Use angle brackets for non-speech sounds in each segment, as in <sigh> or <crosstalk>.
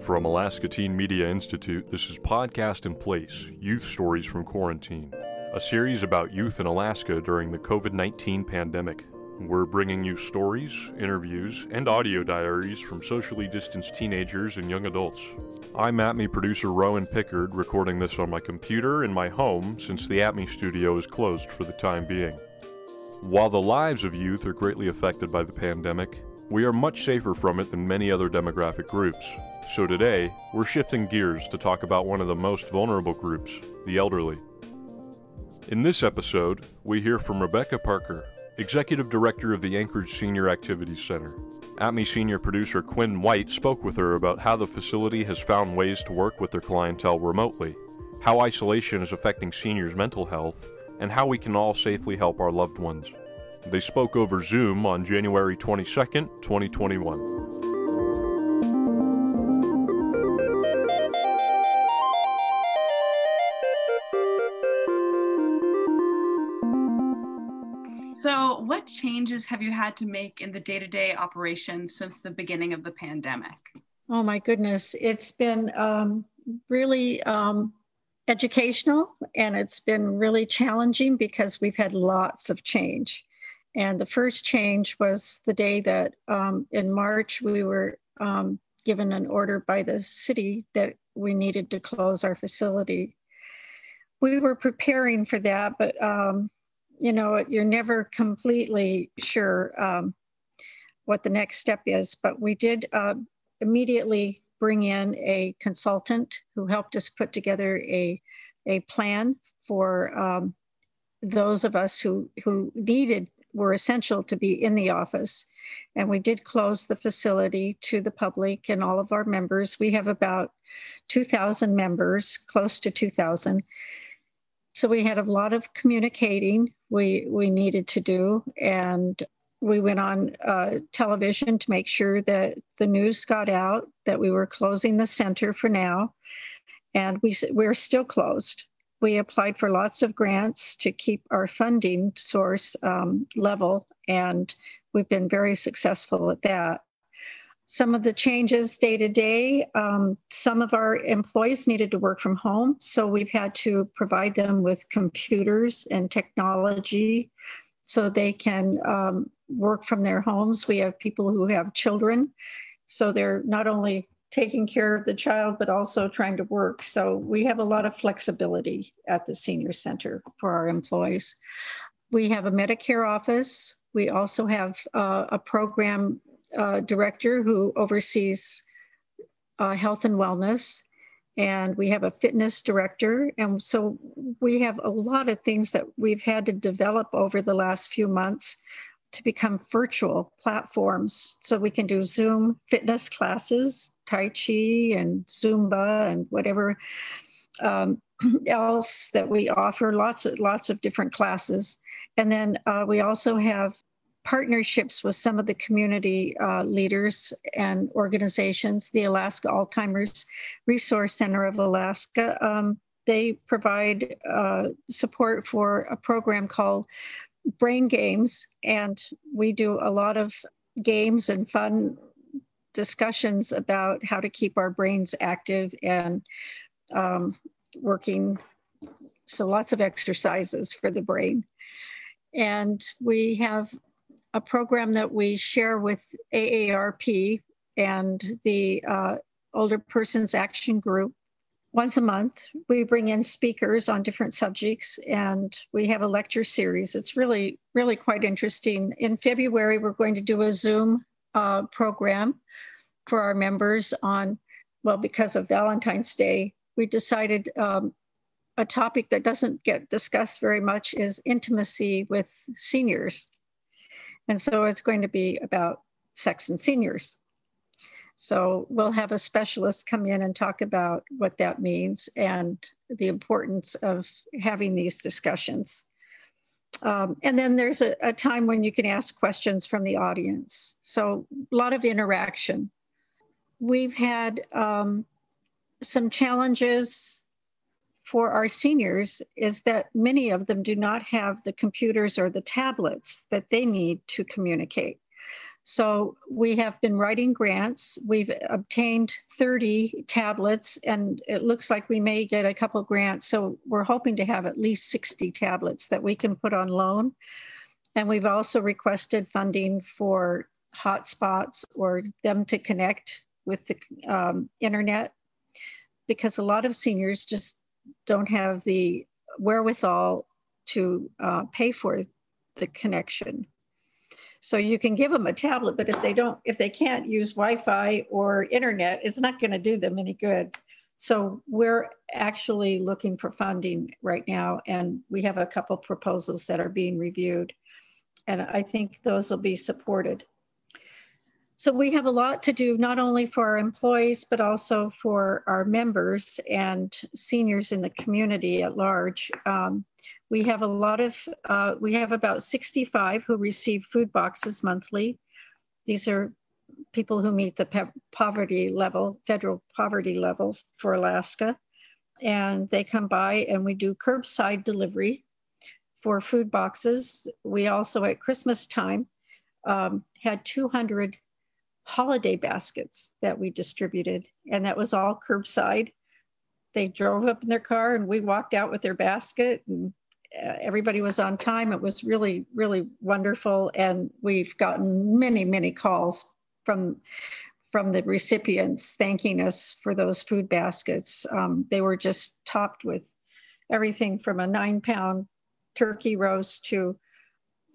From Alaska Teen Media Institute, this is Podcast in Place Youth Stories from Quarantine, a series about youth in Alaska during the COVID 19 pandemic. We're bringing you stories, interviews, and audio diaries from socially distanced teenagers and young adults. I'm ATMI producer Rowan Pickard, recording this on my computer in my home since the ATMI studio is closed for the time being. While the lives of youth are greatly affected by the pandemic, we are much safer from it than many other demographic groups. So today, we're shifting gears to talk about one of the most vulnerable groups, the elderly. In this episode, we hear from Rebecca Parker, Executive Director of the Anchorage Senior Activities Center. ATMI senior producer Quinn White spoke with her about how the facility has found ways to work with their clientele remotely, how isolation is affecting seniors' mental health, and how we can all safely help our loved ones. They spoke over Zoom on January 22, 2021. What changes have you had to make in the day to day operation since the beginning of the pandemic? Oh, my goodness. It's been um, really um, educational and it's been really challenging because we've had lots of change. And the first change was the day that um, in March we were um, given an order by the city that we needed to close our facility. We were preparing for that, but um, you know, you're never completely sure um, what the next step is. But we did uh, immediately bring in a consultant who helped us put together a, a plan for um, those of us who, who needed, were essential to be in the office. And we did close the facility to the public and all of our members. We have about 2,000 members, close to 2,000 so we had a lot of communicating we we needed to do. And we went on uh, television to make sure that the news got out that we were closing the center for now. And we we're still closed. We applied for lots of grants to keep our funding source um, level and we've been very successful at that some of the changes day to day. Um, some of our employees needed to work from home, so we've had to provide them with computers and technology so they can um, work from their homes. We have people who have children, so they're not only taking care of the child, but also trying to work. So we have a lot of flexibility at the senior center for our employees. We have a Medicare office. We also have uh, a program uh, director who oversees uh, health and wellness. And we have a fitness director. And so we have a lot of things that we've had to develop over the last few months to become virtual platforms. So we can do Zoom fitness classes, Tai Chi and Zumba and whatever um, <clears throat> else that we offer, lots of, lots of different classes. And then uh, we also have partnerships with some of the community uh, leaders and organizations, the Alaska Alzheimer's Resource Center of Alaska. Um, they provide uh, support for a program called Brain Games, and we do a lot of games and fun discussions about how to keep our brains active and um, working. So, lots of exercises for the brain. And we have a program that we share with AARP and the uh, Older Persons Action Group. Once a month, we bring in speakers on different subjects and we have a lecture series. It's really, really quite interesting. In February, we're going to do a Zoom uh, program for our members on, well, because of Valentine's Day, we decided um, a topic that doesn't get discussed very much is intimacy with seniors and so it's going to be about sex and seniors. So we'll have a specialist come in and talk about what that means and the importance of having these discussions. Um, and then there's a, a, time when you can ask questions from the audience. So a lot of interaction. We've had um, some challenges for our seniors is that many of them do not have the computers or the tablets that they need to communicate. So we have been writing grants. We've obtained 30 tablets, and it looks like we may get a couple grants. So we're hoping to have at least 60 tablets that we can put on loan. And we've also requested funding for hotspots or them to connect with the um, internet because a lot of seniors just don't have the wherewithal to uh, pay for the connection. So you can give them a tablet, but if they don't, if they can't use Wi-Fi or internet, it's not going to do them any good. So we're actually looking for funding right now, and we have a couple proposals that are being reviewed, and I think those will be supported. So we have a lot to do, not only for our employees, but also for our members and seniors in the community at large. Um, we have a lot of, uh, we have about 65 who receive food boxes monthly. These are people who meet the poverty level, federal poverty level for Alaska. And they come by and we do curbside delivery for food boxes. We also, at Christmas time, um, had 200 holiday baskets that we distributed, and that was all curbside. They drove up in their car, and we walked out with their basket, and uh, everybody was on time. It was really, really wonderful, and we've gotten many, many calls from from the recipients thanking us for those food baskets. Um, they were just topped with everything from a nine pound turkey roast to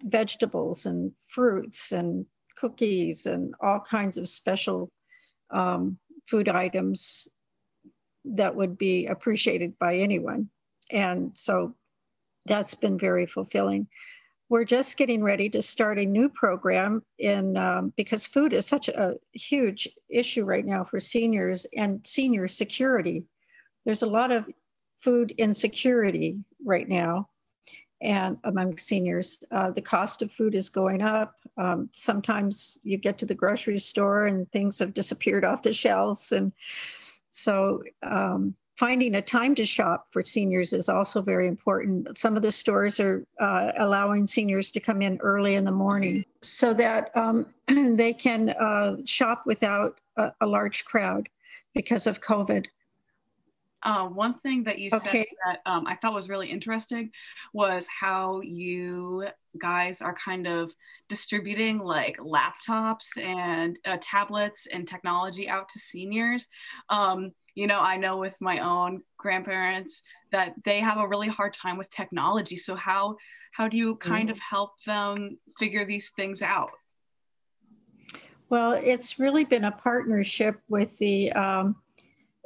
vegetables and fruits and cookies and all kinds of special um, food items that would be appreciated by anyone. And so that's been very fulfilling. We're just getting ready to start a new program in um, because food is such a huge issue right now for seniors and senior security. There's a lot of food insecurity right now and among seniors. Uh, the cost of food is going up. Um, sometimes you get to the grocery store and things have disappeared off the shelves. And so um, finding a time to shop for seniors is also very important. Some of the stores are uh, allowing seniors to come in early in the morning so that um, <clears throat> they can uh, shop without a, a large crowd because of COVID. Uh, one thing that you okay. said that um, I thought was really interesting was how you guys are kind of distributing like laptops and uh, tablets and technology out to seniors. Um, you know, I know with my own grandparents that they have a really hard time with technology. So how how do you kind mm. of help them figure these things out? Well, it's really been a partnership with the um,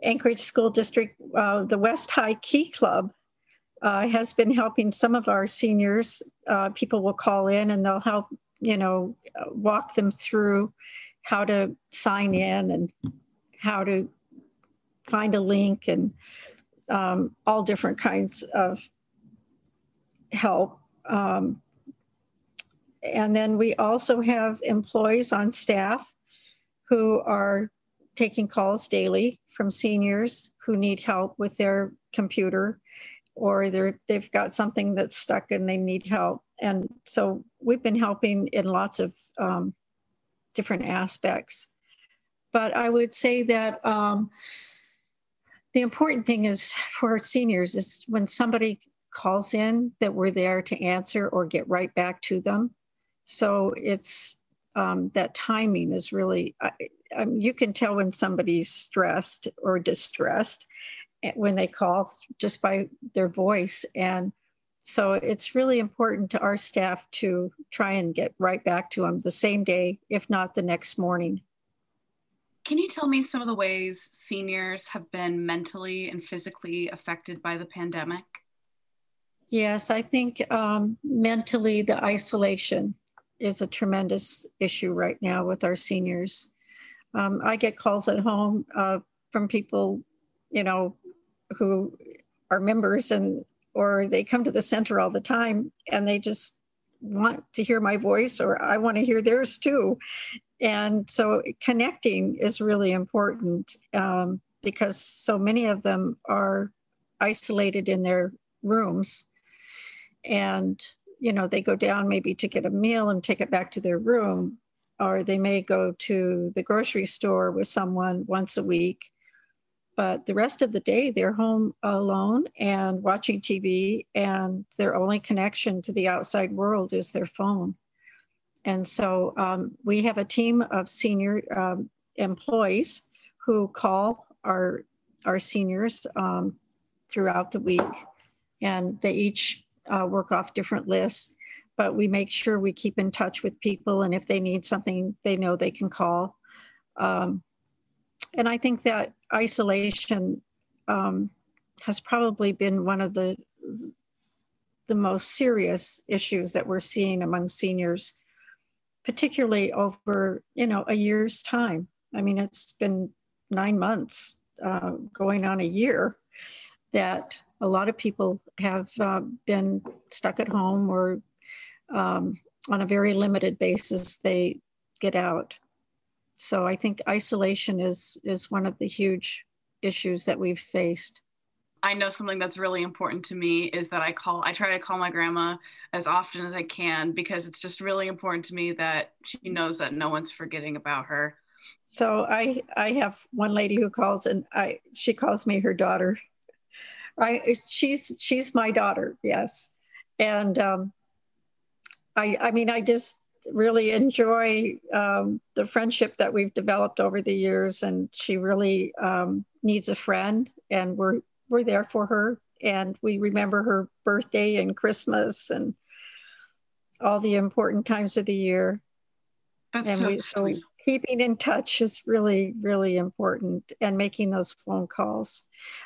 Anchorage School District, uh, the West High Key Club uh, has been helping some of our seniors. Uh, people will call in and they'll help, you know, walk them through how to sign in and how to find a link and um, all different kinds of help. Um, and then we also have employees on staff who are taking calls daily from seniors who need help with their computer or they're, they've got something that's stuck and they need help. And so we've been helping in lots of um, different aspects. But I would say that um, the important thing is for seniors is when somebody calls in that we're there to answer or get right back to them. So it's um, that timing is really, um, you can tell when somebody's stressed or distressed eh, when they call just by their voice. And so it's really important to our staff to try and get right back to them the same day, if not the next morning. Can you tell me some of the ways seniors have been mentally and physically affected by the pandemic? Yes, I think um, mentally the isolation is a tremendous issue right now with our seniors. Um, I get calls at home uh, from people, you know, who are members and or they come to the center all the time and they just want to hear my voice or I want to hear theirs too. And so connecting is really important um, because so many of them are isolated in their rooms and you know they go down maybe to get a meal and take it back to their room or they may go to the grocery store with someone once a week but the rest of the day they're home alone and watching tv and their only connection to the outside world is their phone. And so um, we have a team of senior um, employees who call our our seniors um, throughout the week and they each uh, work off different lists, but we make sure we keep in touch with people. And if they need something, they know they can call. Um, and I think that isolation um, has probably been one of the the most serious issues that we're seeing among seniors, particularly over you know a year's time. I mean, it's been nine months, uh, going on a year, that a lot of people have uh, been stuck at home or um, on a very limited basis they get out. So i think isolation is is one of the huge issues that we've faced. I know something that's really important to me is that I call I try to call my grandma as often as I can because it's just really important to me that she knows that no one's forgetting about her. So I I have one lady who calls and I she calls me her daughter. I she's she's my daughter, yes, and um, I I mean I just really enjoy um, the friendship that we've developed over the years, and she really um, needs a friend, and we're we're there for her, and we remember her birthday and Christmas and all the important times of the year. That's and so we, so keeping in touch is really, really important and making those phone calls.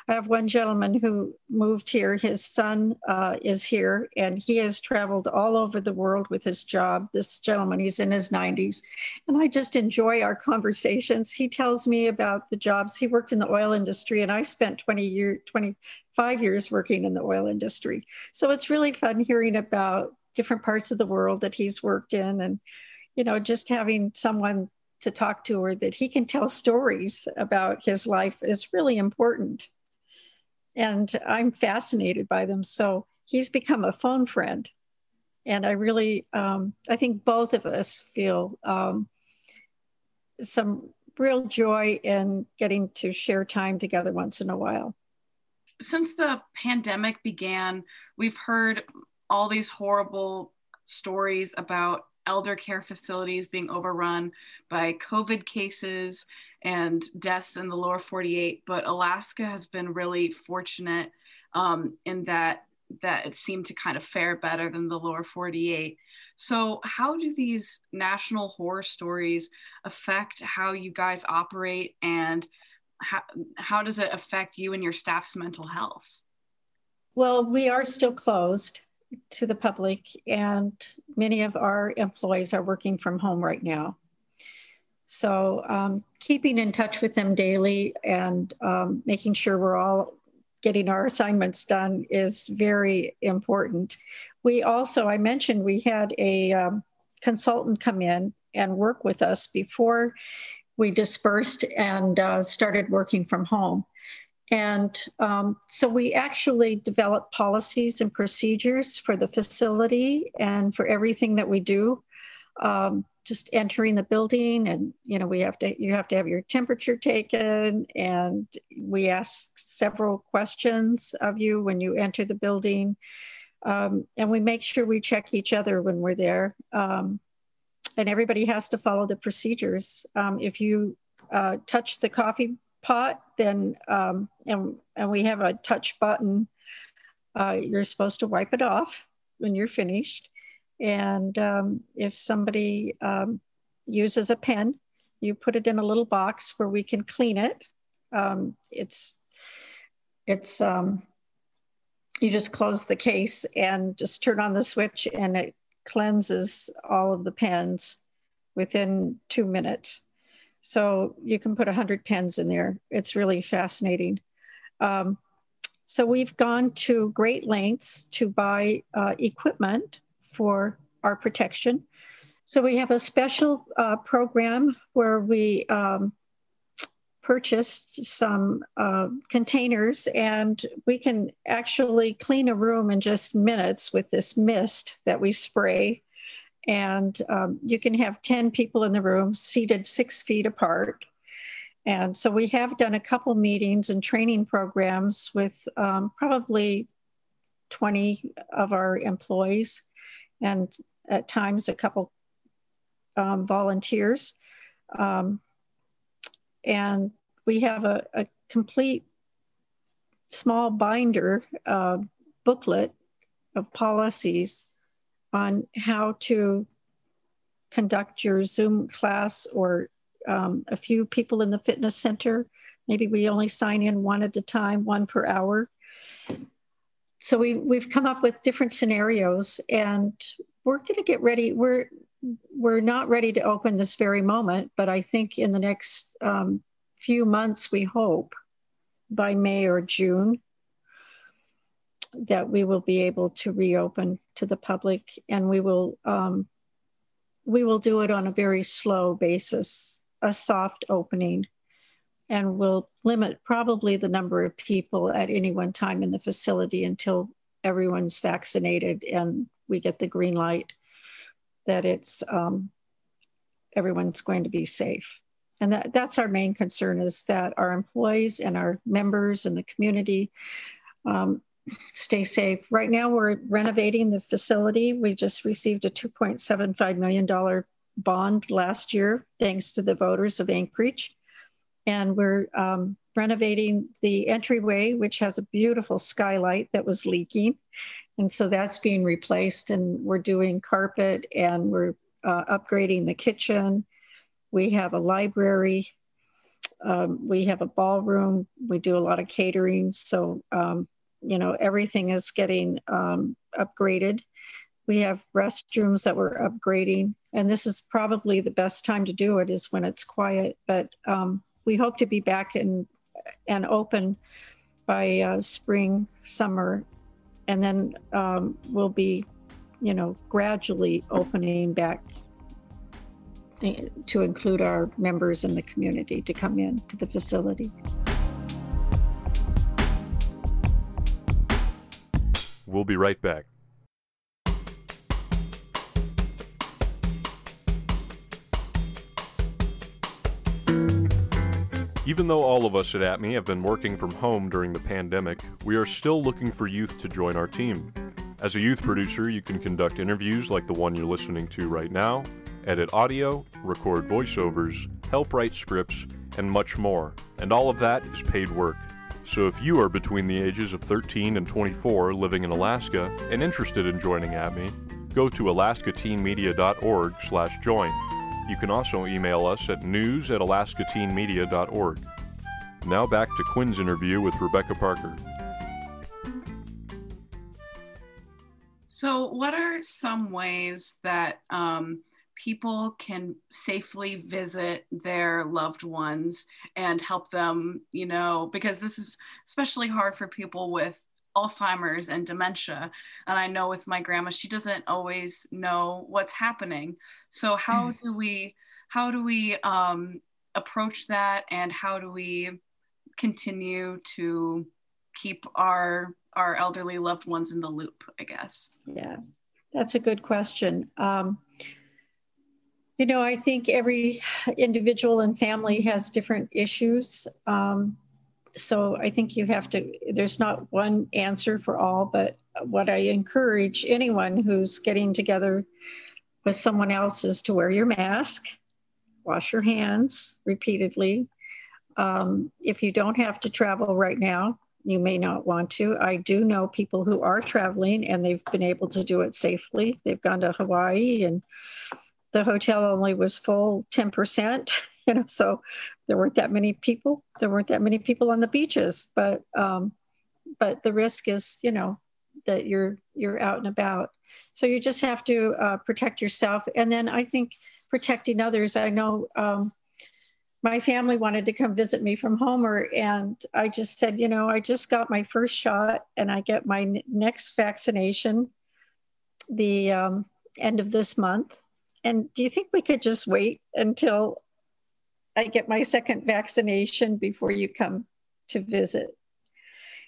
I have one gentleman who moved here. His son uh, is here and he has traveled all over the world with his job. This gentleman, he's in his 90s. And I just enjoy our conversations. He tells me about the jobs. He worked in the oil industry and I spent 20 years, 25 years working in the oil industry. So it's really fun hearing about different parts of the world that he's worked in and you know just having someone to talk to or that he can tell stories about his life is really important. And I'm fascinated by them. So he's become a phone friend. And I really, um, I think both of us feel um, some real joy in getting to share time together once in a while. Since the pandemic began, we've heard all these horrible stories about elder care facilities being overrun by COVID cases and deaths in the lower 48. But Alaska has been really fortunate um, in that that it seemed to kind of fare better than the lower 48. So, how do these national horror stories affect how you guys operate, and how, how does it affect you and your staff's mental health? Well, we are still closed to the public, and many of our employees are working from home right now. So, um, keeping in touch with them daily and um, making sure we're all getting our assignments done is very important. We also, I mentioned, we had a um, consultant come in and work with us before we dispersed and uh, started working from home. And um, so we actually develop policies and procedures for the facility and for everything that we do. Um, just entering the building, and you know, we have to you have to have your temperature taken, and we ask several questions of you when you enter the building, um, and we make sure we check each other when we're there. Um, and everybody has to follow the procedures. Um, if you uh, touch the coffee pot, then um, and and we have a touch button. Uh, you're supposed to wipe it off when you're finished, and um, if somebody um, uses a pen, you put it in a little box where we can clean it. Um, it's it's um, you just close the case and just turn on the switch, and it cleanses all of the pens within two minutes. So you can put 100 pens in there. It's really fascinating. Um, so we've gone to great lengths to buy uh, equipment for our protection. So we have a special uh, program where we um, purchased some uh, containers and we can actually clean a room in just minutes with this mist that we spray. And um, you can have 10 people in the room seated six feet apart. And so we have done a couple meetings and training programs with um, probably 20 of our employees and at times a couple um, volunteers. Um, and we have a, a complete small binder uh, booklet of policies on how to conduct your Zoom class or um, a few people in the fitness center. Maybe we only sign in one at a time, one per hour. So we, we've come up with different scenarios and we're going to get ready. We're we're not ready to open this very moment, but I think in the next um, few months, we hope by May or June that we will be able to reopen to the public, and we will um, we will do it on a very slow basis, a soft opening, and we'll limit probably the number of people at any one time in the facility until everyone's vaccinated and we get the green light that it's um, everyone's going to be safe. And that, that's our main concern is that our employees and our members and the community um, stay safe. Right now, we're renovating the facility. We just received a $2.75 million bond last year, thanks to the voters of Anchorage. And we're um, renovating the entryway, which has a beautiful skylight that was leaking. And so that's being replaced, and we're doing carpet and we're uh, upgrading the kitchen. We have a library. Um, we have a ballroom. We do a lot of catering. So, um, you know, everything is getting um, upgraded. We have restrooms that we're upgrading. And this is probably the best time to do it is when it's quiet. But um, we hope to be back in, and open by uh, spring, summer and then um, we'll be, you know, gradually opening back eh, to include our members in the community to come in to the facility. We'll be right back. Even though all of us at ATMI have been working from home during the pandemic, we are still looking for youth to join our team. As a youth producer, you can conduct interviews like the one you're listening to right now, edit audio, record voiceovers, help write scripts, and much more. And all of that is paid work. So if you are between the ages of 13 and 24 living in Alaska and interested in joining ATMI, go to alaskateenmedia.org/join. You can also email us at news at alaskateenmedia.org. Now back to Quinn's interview with Rebecca Parker. So, what are some ways that um, people can safely visit their loved ones and help them, you know, because this is especially hard for people with Alzheimer's and dementia. And I know with my grandma, she doesn't always know what's happening. So how mm. do we how do we um, approach that, and how do we continue to keep our our elderly loved ones in the loop? I guess. Yeah, that's a good question. Um, you know, I think every individual and family has different issues. Um, so I think you have to, there's not one answer for all, but what I encourage anyone who's getting together with someone else is to wear your mask, wash your hands repeatedly. Um, if you don't have to travel right now, you may not want to. I do know people who are traveling and they've been able to do it safely. They've gone to Hawaii and the hotel only was full 10%. <laughs> you know, so there weren't that many people. There weren't that many people on the beaches, but um, but the risk is, you know, that you're you're out and about. So you just have to uh, protect yourself, and then I think protecting others. I know um, my family wanted to come visit me from Homer, and I just said, you know, I just got my first shot, and I get my next vaccination the um, end of this month. And do you think we could just wait until I get my second vaccination before you come to visit.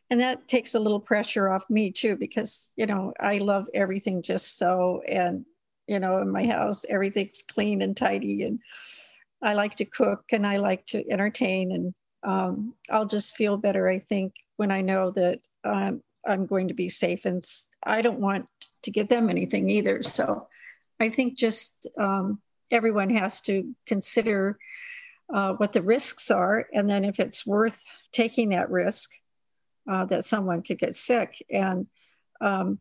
And that takes a little pressure off me too, because, you know, I love everything just so. And, you know, in my house, everything's clean and tidy. And I like to cook and I like to entertain. And um, I'll just feel better, I think, when I know that um, I'm going to be safe. And I don't want to give them anything either. So I think just um, everyone has to consider uh, what the risks are. And then if it's worth taking that risk, uh, that someone could get sick. And, um,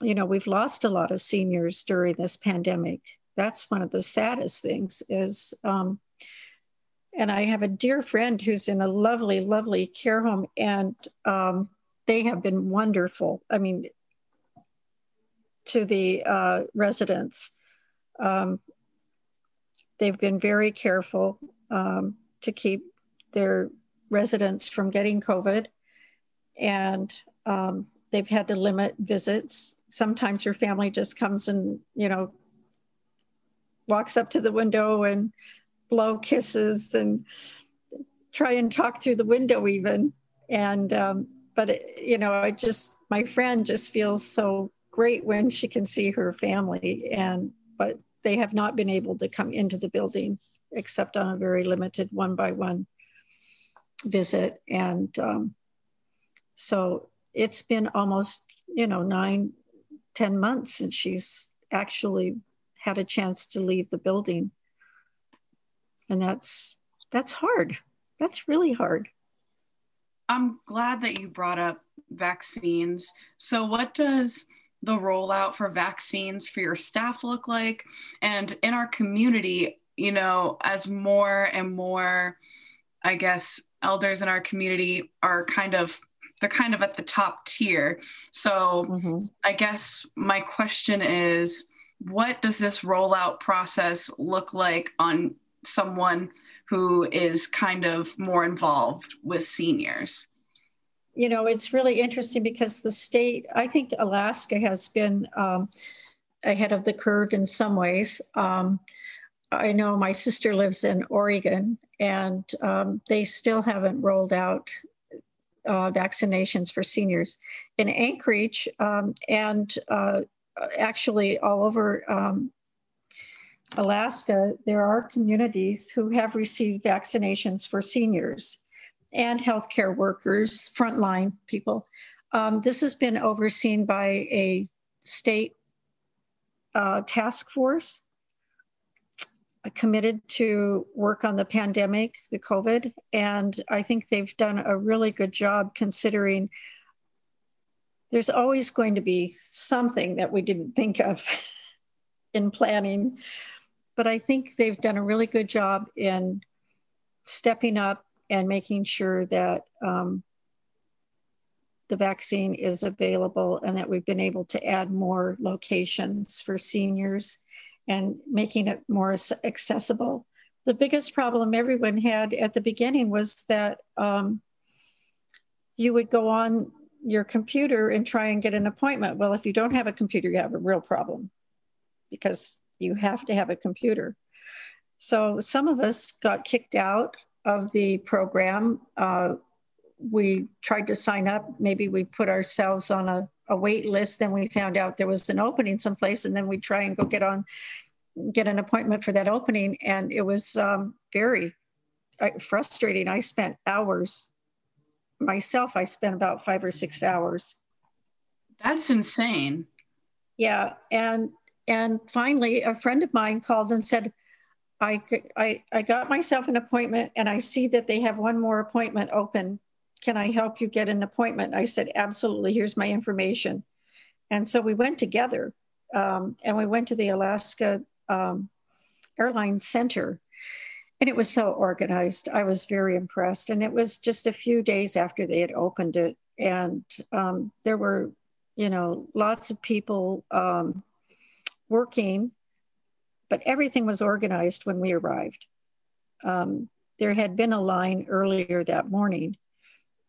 you know, we've lost a lot of seniors during this pandemic. That's one of the saddest things is, um, and I have a dear friend who's in a lovely, lovely care home, and um, they have been wonderful. I mean, to the uh, residents. Um, they've been very careful um, to keep their residents from getting COVID and um, they've had to limit visits. Sometimes her family just comes and, you know, walks up to the window and blow kisses and try and talk through the window even. And, um, but, it, you know, I just, my friend just feels so great when she can see her family. And, but they have not been able to come into the building except on a very limited one by one visit. And, um, so it's been almost, you know, nine, ten months since she's actually had a chance to leave the building. And that's that's hard. That's really hard. I'm glad that you brought up vaccines. So what does the rollout for vaccines for your staff look like? And in our community, you know, as more and more, I guess, elders in our community are kind of they're kind of at the top tier. So mm-hmm. I guess my question is what does this rollout process look like on someone who is kind of more involved with seniors? You know, it's really interesting because the state, I think Alaska has been um, ahead of the curve in some ways. Um, I know my sister lives in Oregon and um, they still haven't rolled out uh, vaccinations for seniors. In Anchorage um, and uh, actually all over um, Alaska, there are communities who have received vaccinations for seniors and healthcare workers, frontline people. Um, this has been overseen by a state uh, task force committed to work on the pandemic, the COVID, and I think they've done a really good job considering there's always going to be something that we didn't think of <laughs> in planning. But I think they've done a really good job in stepping up and making sure that um, the vaccine is available and that we've been able to add more locations for seniors and making it more accessible. The biggest problem everyone had at the beginning was that um, you would go on your computer and try and get an appointment. Well, if you don't have a computer, you have a real problem because you have to have a computer. So some of us got kicked out of the program. Uh, we tried to sign up. Maybe we put ourselves on a a wait list. Then we found out there was an opening someplace, and then we try and go get on, get an appointment for that opening. And it was um, very uh, frustrating. I spent hours myself. I spent about five or six hours. That's insane. Yeah, and and finally, a friend of mine called and said, I, I, I got myself an appointment and I see that they have one more appointment open can I help you get an appointment? I said, Absolutely. Here's my information. And so we went together um, and we went to the Alaska um, Airline Center. And it was so organized. I was very impressed. And it was just a few days after they had opened it. And um, there were, you know, lots of people um, working, but everything was organized when we arrived. Um, there had been a line earlier that morning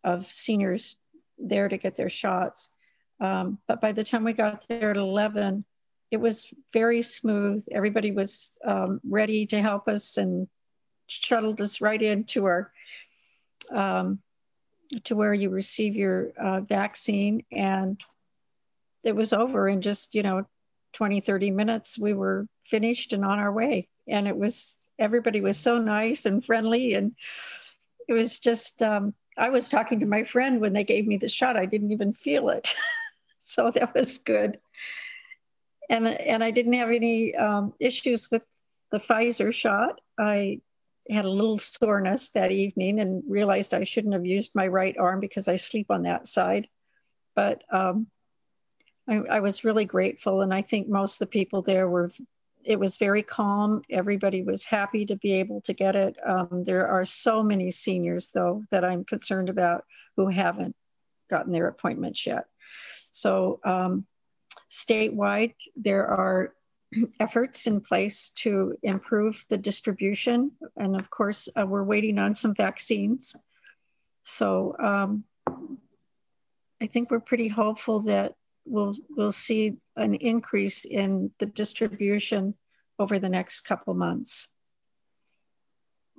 of seniors there to get their shots. Um, but by the time we got there at 11, it was very smooth. Everybody was um, ready to help us and shuttled us right into our um, to where you receive your uh, vaccine and it was over in just you know 20 30 minutes we were finished and on our way. And it was everybody was so nice and friendly. And it was just um, i was talking to my friend when they gave me the shot. I didn't even feel it. <laughs> So that was good. And and i didn't have any um, issues with the pfizer shot. I had a little soreness that evening and realized I shouldn't have used my right arm because I sleep on that side. But um, I, I, was really grateful. And I think most of the people there were, it was very calm. Everybody was happy to be able to get it. Um, there are so many seniors, though, that I'm concerned about who haven't gotten their appointments yet. So, um, statewide, there are <clears throat> efforts in place to improve the distribution. And of course, uh, we're waiting on some vaccines. So um, I think we're pretty hopeful that we'll, we'll see an increase in the distribution over the next couple months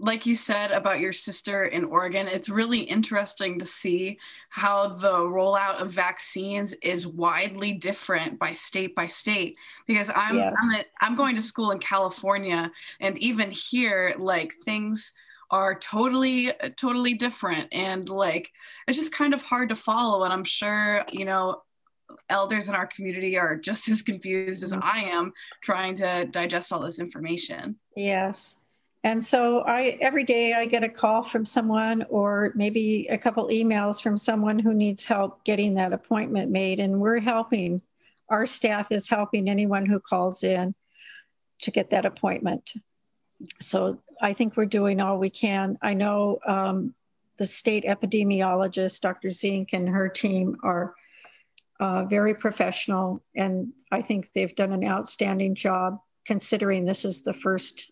like you said about your sister in Oregon, it's really interesting to see how the rollout of vaccines is widely different by state by state. Because I'm yes. I'm, I'm going to school in California, and even here, like things are totally totally different, and like it's just kind of hard to follow. And I'm sure you know elders in our community are just <laughs> as confused as mm-hmm. I am trying to digest all this information. Yes. And so I every day I get a call from someone or maybe a couple emails from someone who needs help getting that appointment made and we're helping our staff is helping anyone who calls in to get that appointment. So I think we're doing all we can. I know um, the state epidemiologist, Dr. Zink, and her team are uh, very professional, and I think they've done an outstanding job considering this is the first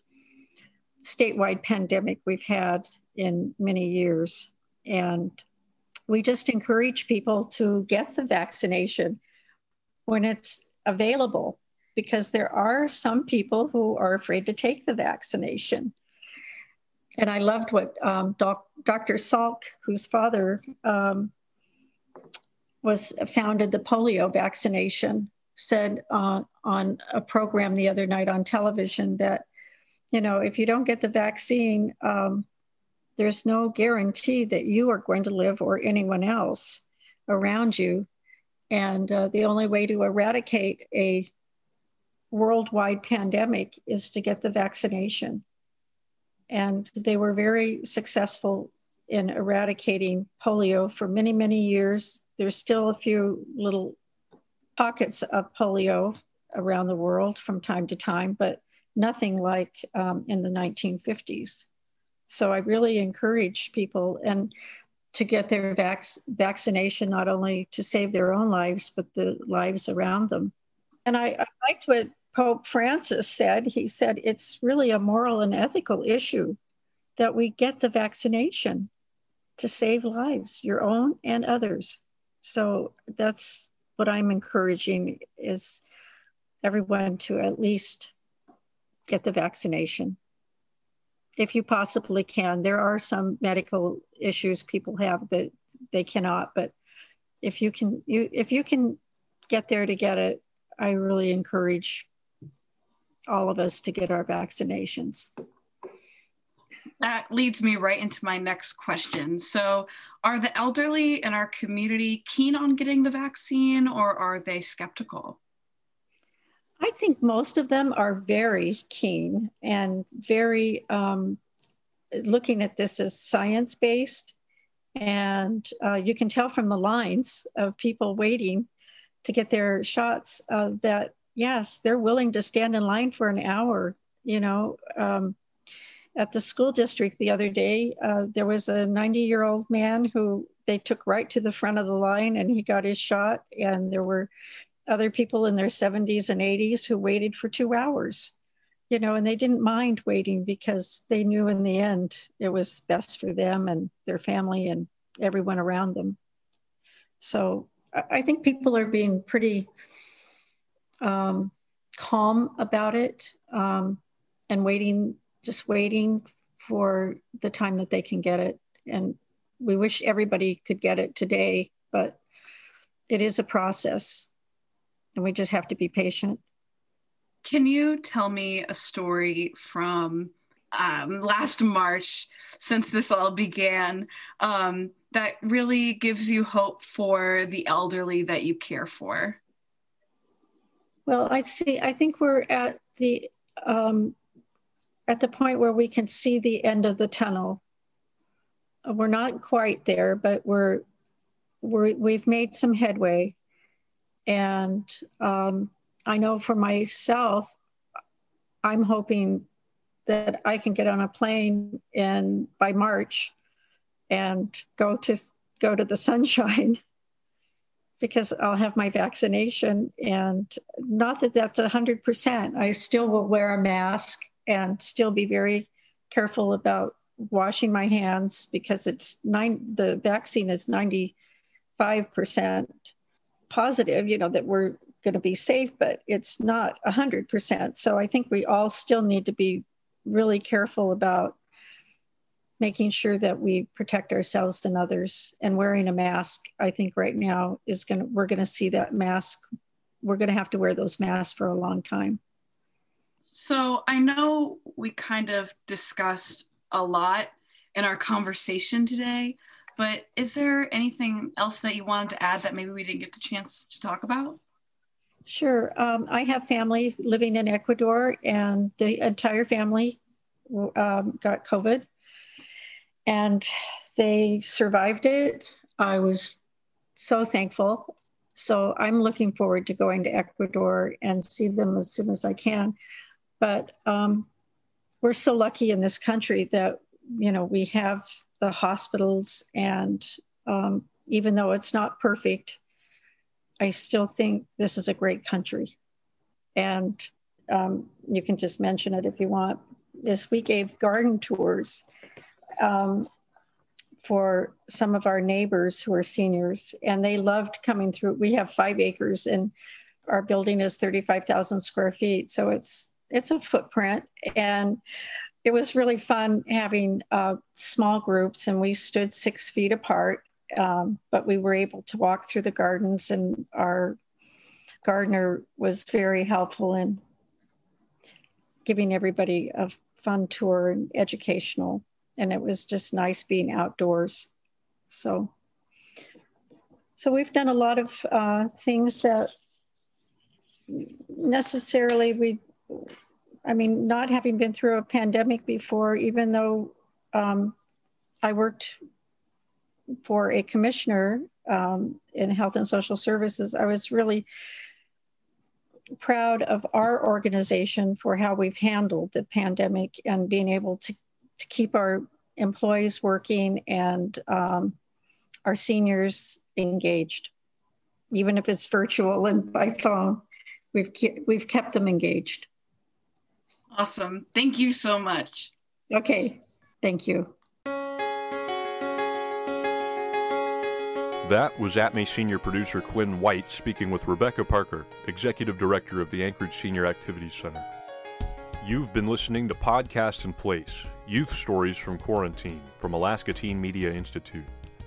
statewide pandemic we've had in many years. And we just encourage people to get the vaccination when it's available because there are some people who are afraid to take the vaccination. And I loved what um, doc, Dr. Salk, whose father um, was founded the polio vaccination, said uh, on a program the other night on television that you know, if you don't get the vaccine, um, there's no guarantee that you are going to live or anyone else around you. And uh, the only way to eradicate a worldwide pandemic is to get the vaccination. And they were very successful in eradicating polio for many, many years. There's still a few little pockets of polio around the world from time to time, but nothing like um, in the 1950s. So I really encourage people and to get their vac- vaccination, not only to save their own lives, but the lives around them. And I, I liked what Pope Francis said. He said it's really a moral and ethical issue that we get the vaccination to save lives, your own and others. So that's what I'm encouraging is everyone to at least get the vaccination if you possibly can. There are some medical issues people have that they cannot, but if you can, you if you can get there to get it, I really encourage all of us to get our vaccinations. That leads me right into my next question. So, are the elderly in our community keen on getting the vaccine or are they skeptical? I think most of them are very keen and very um, looking at this as science based. And uh, you can tell from the lines of people waiting to get their shots uh, that, yes, they're willing to stand in line for an hour. You know, um, at the school district the other day, uh, there was a 90 year old man who they took right to the front of the line and he got his shot. And there were other people in their 70s and 80s who waited for two hours, you know, and they didn't mind waiting because they knew in the end it was best for them and their family and everyone around them. So I think people are being pretty um, calm about it um, and waiting, just waiting for the time that they can get it. And we wish everybody could get it today, but it is a process and we just have to be patient. Can you tell me a story from um, last March, since this all began, um, that really gives you hope for the elderly that you care for? Well, I see. I think we're at the um, at the point where we can see the end of the tunnel. We're not quite there, but we're, we're we've made some headway, and um, I know for myself, I'm hoping that I can get on a plane in by March and go to go to the <laughs> sunshine because I'll have my vaccination. And not that that's 100%, I still will wear a mask and still be very careful about washing my hands because it's nine, the vaccine is 95% positive, you know, that we're going to be safe, but it's not 100%. So I think we all still need to be really careful about making sure that we protect ourselves and others and wearing a mask i think right now is going to we're going to see that mask we're going to have to wear those masks for a long time so i know we kind of discussed a lot in our conversation today but is there anything else that you wanted to add that maybe we didn't get the chance to talk about sure um, i have family living in ecuador and the entire family um, got covid and they survived it. I was so thankful. So I'm looking forward to going to Ecuador and see them as soon as I can. But um, we're so lucky in this country that you know we have the hospitals, and um, even though it's not perfect, I still think this is a great country. And um, you can just mention it if you want. Is we gave garden tours um, for some of our neighbors who are seniors, and they loved coming through. We have five acres, and our building is 35,000 square feet, so it's it's a footprint, and it was really fun having uh, small groups, and we stood six feet apart, um, but we were able to walk through the gardens, and our gardener was very helpful in giving everybody a fun tour and educational and it was just nice being outdoors. So, so we've done a lot of uh, things that necessarily we, I mean, not having been through a pandemic before, even though um, I worked for a commissioner um, in health and social services, I was really proud of our organization for how we've handled the pandemic and being able to to keep our employees working and um, our seniors engaged, even if it's virtual and by phone. We've we've kept them engaged. Awesome! Thank you so much. Okay, thank you. That was ATMI Senior Producer Quinn White speaking with Rebecca Parker, Executive Director of the Anchorage Senior Activities Center. You've been listening to Podcast in Place Youth Stories from Quarantine from Alaska Teen Media Institute.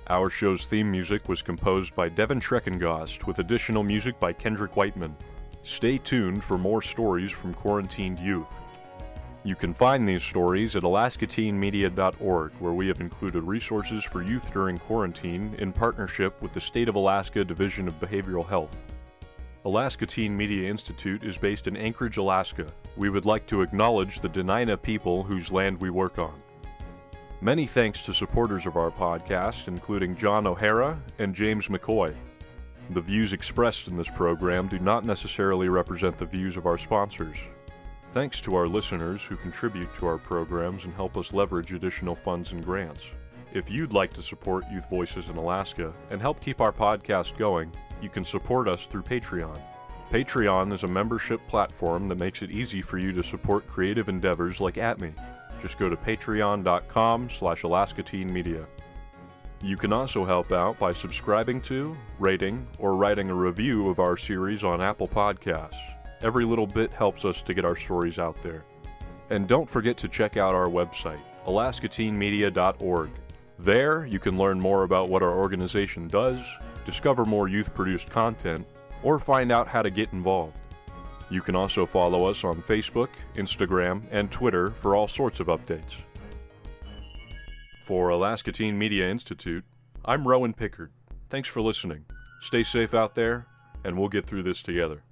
Our show's theme music was composed by Devin Treckengost with additional music by Kendrick Whiteman. Stay tuned for more stories from quarantined youth. You can find these stories at alaskateenmedia.org, where we have included resources for youth during quarantine in partnership with the State of Alaska Division of Behavioral Health. Alaska Teen Media Institute is based in Anchorage, Alaska. We would like to acknowledge the Dena'ina people whose land we work on. Many thanks to supporters of our podcast, including John O'Hara and James McCoy. The views expressed in this program do not necessarily represent the views of our sponsors. Thanks to our listeners who contribute to our programs and help us leverage additional funds and grants. If you'd like to support Youth Voices in Alaska and help keep our podcast going, you can support us through Patreon. Patreon is a membership platform that makes it easy for you to support creative endeavors like ATMI. Just go to patreon.com slash alaskateenmedia. You can also help out by subscribing to, rating, or writing a review of our series on Apple Podcasts. Every little bit helps us to get our stories out there. And don't forget to check out our website, alaskateenmedia.org. There, you can learn more about what our organization does, discover more youth produced content, or find out how to get involved. You can also follow us on Facebook, Instagram, and Twitter for all sorts of updates. For Alaska Teen Media Institute, I'm Rowan Pickard. Thanks for listening. Stay safe out there, and we'll get through this together.